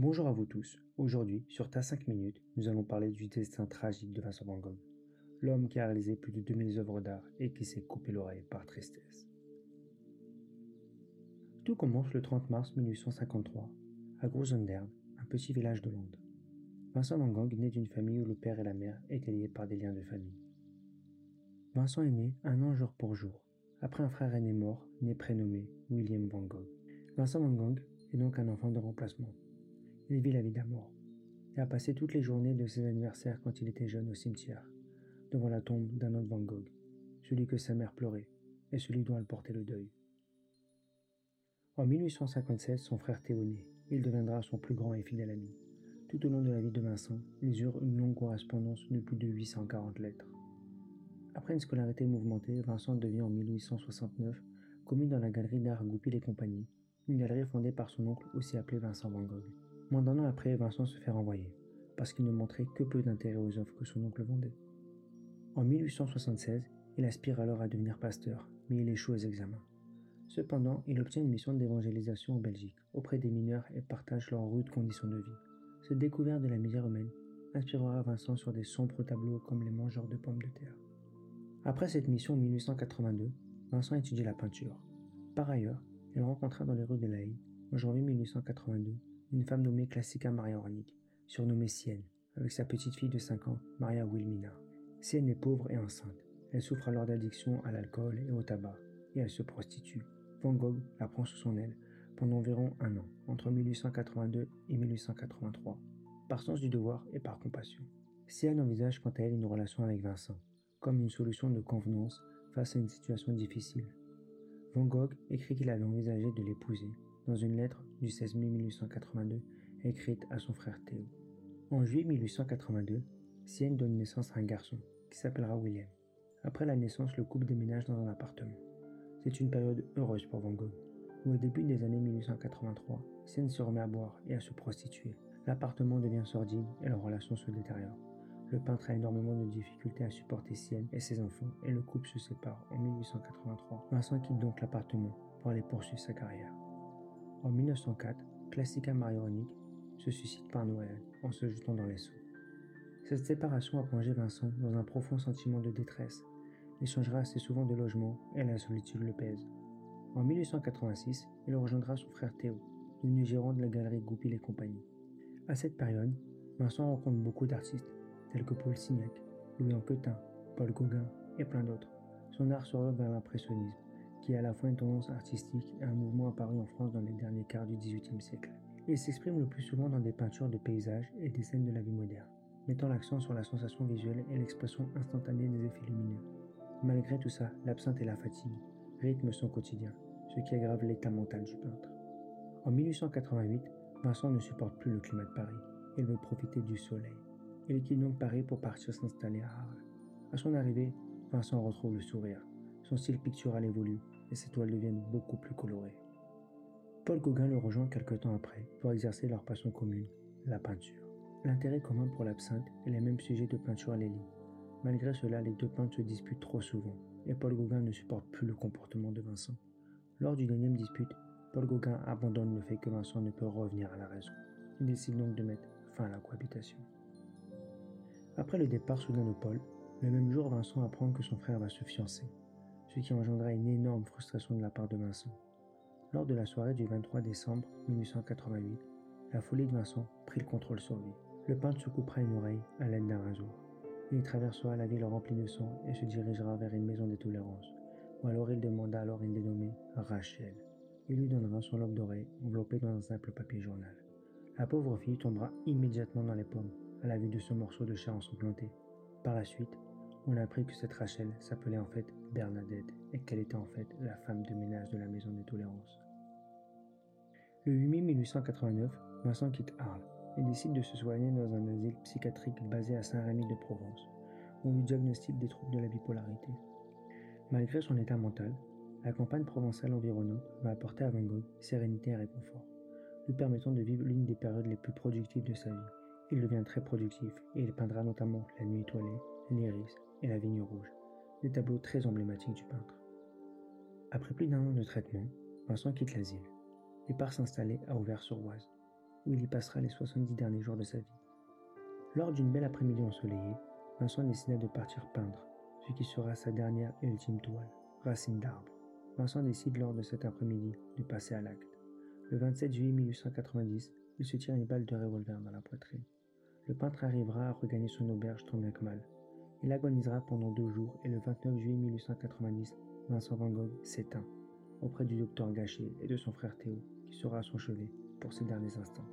Bonjour à vous tous. Aujourd'hui, sur Ta 5 minutes, nous allons parler du destin tragique de Vincent Van Gogh, l'homme qui a réalisé plus de 2000 œuvres d'art et qui s'est coupé l'oreille par tristesse. Tout commence le 30 mars 1853, à Grozendern, un petit village de Londres. Vincent Van Gogh naît d'une famille où le père et la mère étaient liés par des liens de famille. Vincent est né un an jour pour jour, après un frère aîné mort, né prénommé William Van Gogh. Vincent Van Gogh est donc un enfant de remplacement. Il vit la vie mort et a passé toutes les journées de ses anniversaires quand il était jeune au cimetière, devant la tombe d'un autre Van Gogh, celui que sa mère pleurait et celui dont elle portait le deuil. En 1857, son frère Théo naît. Il deviendra son plus grand et fidèle ami. Tout au long de la vie de Vincent, ils eurent une longue correspondance de plus de 840 lettres. Après une scolarité mouvementée, Vincent devient en 1869 commis dans la galerie d'art Goupil et compagnie, une galerie fondée par son oncle aussi appelé Vincent Van Gogh. Moins d'un an après, Vincent se fait renvoyer, parce qu'il ne montrait que peu d'intérêt aux œuvres que son oncle vendait. En 1876, il aspire alors à devenir pasteur, mais il échoue aux examens. Cependant, il obtient une mission d'évangélisation en Belgique, auprès des mineurs et partage leurs rudes conditions de vie. Cette découverte de la misère humaine inspirera Vincent sur des sombres tableaux comme Les mangeurs de pommes de terre. Après cette mission en 1882, Vincent étudie la peinture. Par ailleurs, il rencontra dans les rues de La Haye, en janvier 1882, une femme nommée Classica Maria Ornick, surnommée Sienne, avec sa petite fille de 5 ans, Maria Wilmina. Sienne est pauvre et enceinte. Elle souffre alors d'addiction à l'alcool et au tabac, et elle se prostitue. Van Gogh la prend sous son aile pendant environ un an, entre 1882 et 1883, par sens du devoir et par compassion. Sienne envisage quant à elle une relation avec Vincent, comme une solution de convenance face à une situation difficile. Van Gogh écrit qu'il avait envisagé de l'épouser dans une lettre du 16 mai 1882 écrite à son frère Théo. En juillet 1882, Sienne donne naissance à un garçon qui s'appellera William. Après la naissance, le couple déménage dans un appartement. C'est une période heureuse pour Van Gogh, où au début des années 1883, Sienne se remet à boire et à se prostituer. L'appartement devient sordide et leur relation se détériore. Le peintre a énormément de difficultés à supporter Sienne et ses enfants et le couple se sépare en 1883. Vincent quitte donc l'appartement pour aller poursuivre sa carrière. En 1904, Classica Marionique se suicide par Noël en se jetant dans les seaux. Cette séparation a plongé Vincent dans un profond sentiment de détresse. Il changera assez souvent de logement et la solitude le pèse. En 1886, il rejoindra son frère Théo, devenu gérant de la galerie Goupil et compagnie. À cette période, Vincent rencontre beaucoup d'artistes tels que Paul Signac, Louis Anquetin, Paul Gauguin et plein d'autres. Son art s'oriente vers l'impressionnisme, qui est à la fois une tendance artistique et un mouvement apparu en France dans les derniers quarts du XVIIIe siècle. Il s'exprime le plus souvent dans des peintures de paysages et des scènes de la vie moderne, mettant l'accent sur la sensation visuelle et l'expression instantanée des effets lumineux. Malgré tout ça, l'absinthe et la fatigue rythment son quotidien, ce qui aggrave l'état mental du peintre. En 1888, Vincent ne supporte plus le climat de Paris. Il veut profiter du soleil. Il quitte donc Paris pour partir s'installer à Arles. À son arrivée, Vincent retrouve le sourire. Son style pictural évolue et ses toiles deviennent beaucoup plus colorées. Paul Gauguin le rejoint quelque temps après pour exercer leur passion commune, la peinture. L'intérêt commun pour l'absinthe est les mêmes sujets de peinture à l'hélie. Malgré cela, les deux peintres se disputent trop souvent et Paul Gauguin ne supporte plus le comportement de Vincent. Lors d'une énième dispute, Paul Gauguin abandonne le fait que Vincent ne peut revenir à la raison. Il décide donc de mettre fin à la cohabitation. Après le départ soudain de Paul, le même jour, Vincent apprend que son frère va se fiancer, ce qui engendra une énorme frustration de la part de Vincent. Lors de la soirée du 23 décembre 1888, la folie de Vincent prit le contrôle sur lui. Le peintre se coupera une oreille à l'aide d'un rasoir. Il traversera la ville remplie de sang et se dirigera vers une maison des tolérances, où alors il demanda alors une dénommée Rachel. Il lui donnera son lobe d'oreille enveloppé dans un simple papier journal. La pauvre fille tombera immédiatement dans les pommes à la vue de ce morceau de chair ensanglanté. Par la suite, on a appris que cette Rachel s'appelait en fait Bernadette et qu'elle était en fait la femme de ménage de la maison des tolérances. Le 8 mai 1889, Vincent quitte Arles et décide de se soigner dans un asile psychiatrique basé à Saint-Rémy de Provence, où on lui diagnostique des troubles de la bipolarité. Malgré son état mental, la campagne provençale environnante va apporter à Van Gogh sérénité et réconfort, lui permettant de vivre l'une des périodes les plus productives de sa vie. Il devient très productif et il peindra notamment La Nuit étoilée, L'Iris et La Vigne rouge, des tableaux très emblématiques du peintre. Après plus d'un an de traitement, Vincent quitte l'asile et part s'installer à Auvers-sur-Oise, où il y passera les 70 derniers jours de sa vie. Lors d'une belle après-midi ensoleillée, Vincent décida de partir peindre, ce qui sera sa dernière et ultime toile, Racine d'arbre. Vincent décide lors de cet après-midi de passer à l'acte. Le 27 juillet 1890, il se tire une balle de revolver dans la poitrine. Le peintre arrivera à regagner son auberge tant bien que mal. Il agonisera pendant deux jours et le 29 juillet 1890, Vincent Van Gogh s'éteint auprès du docteur Gachet et de son frère Théo, qui sera à son chevet pour ses derniers instants.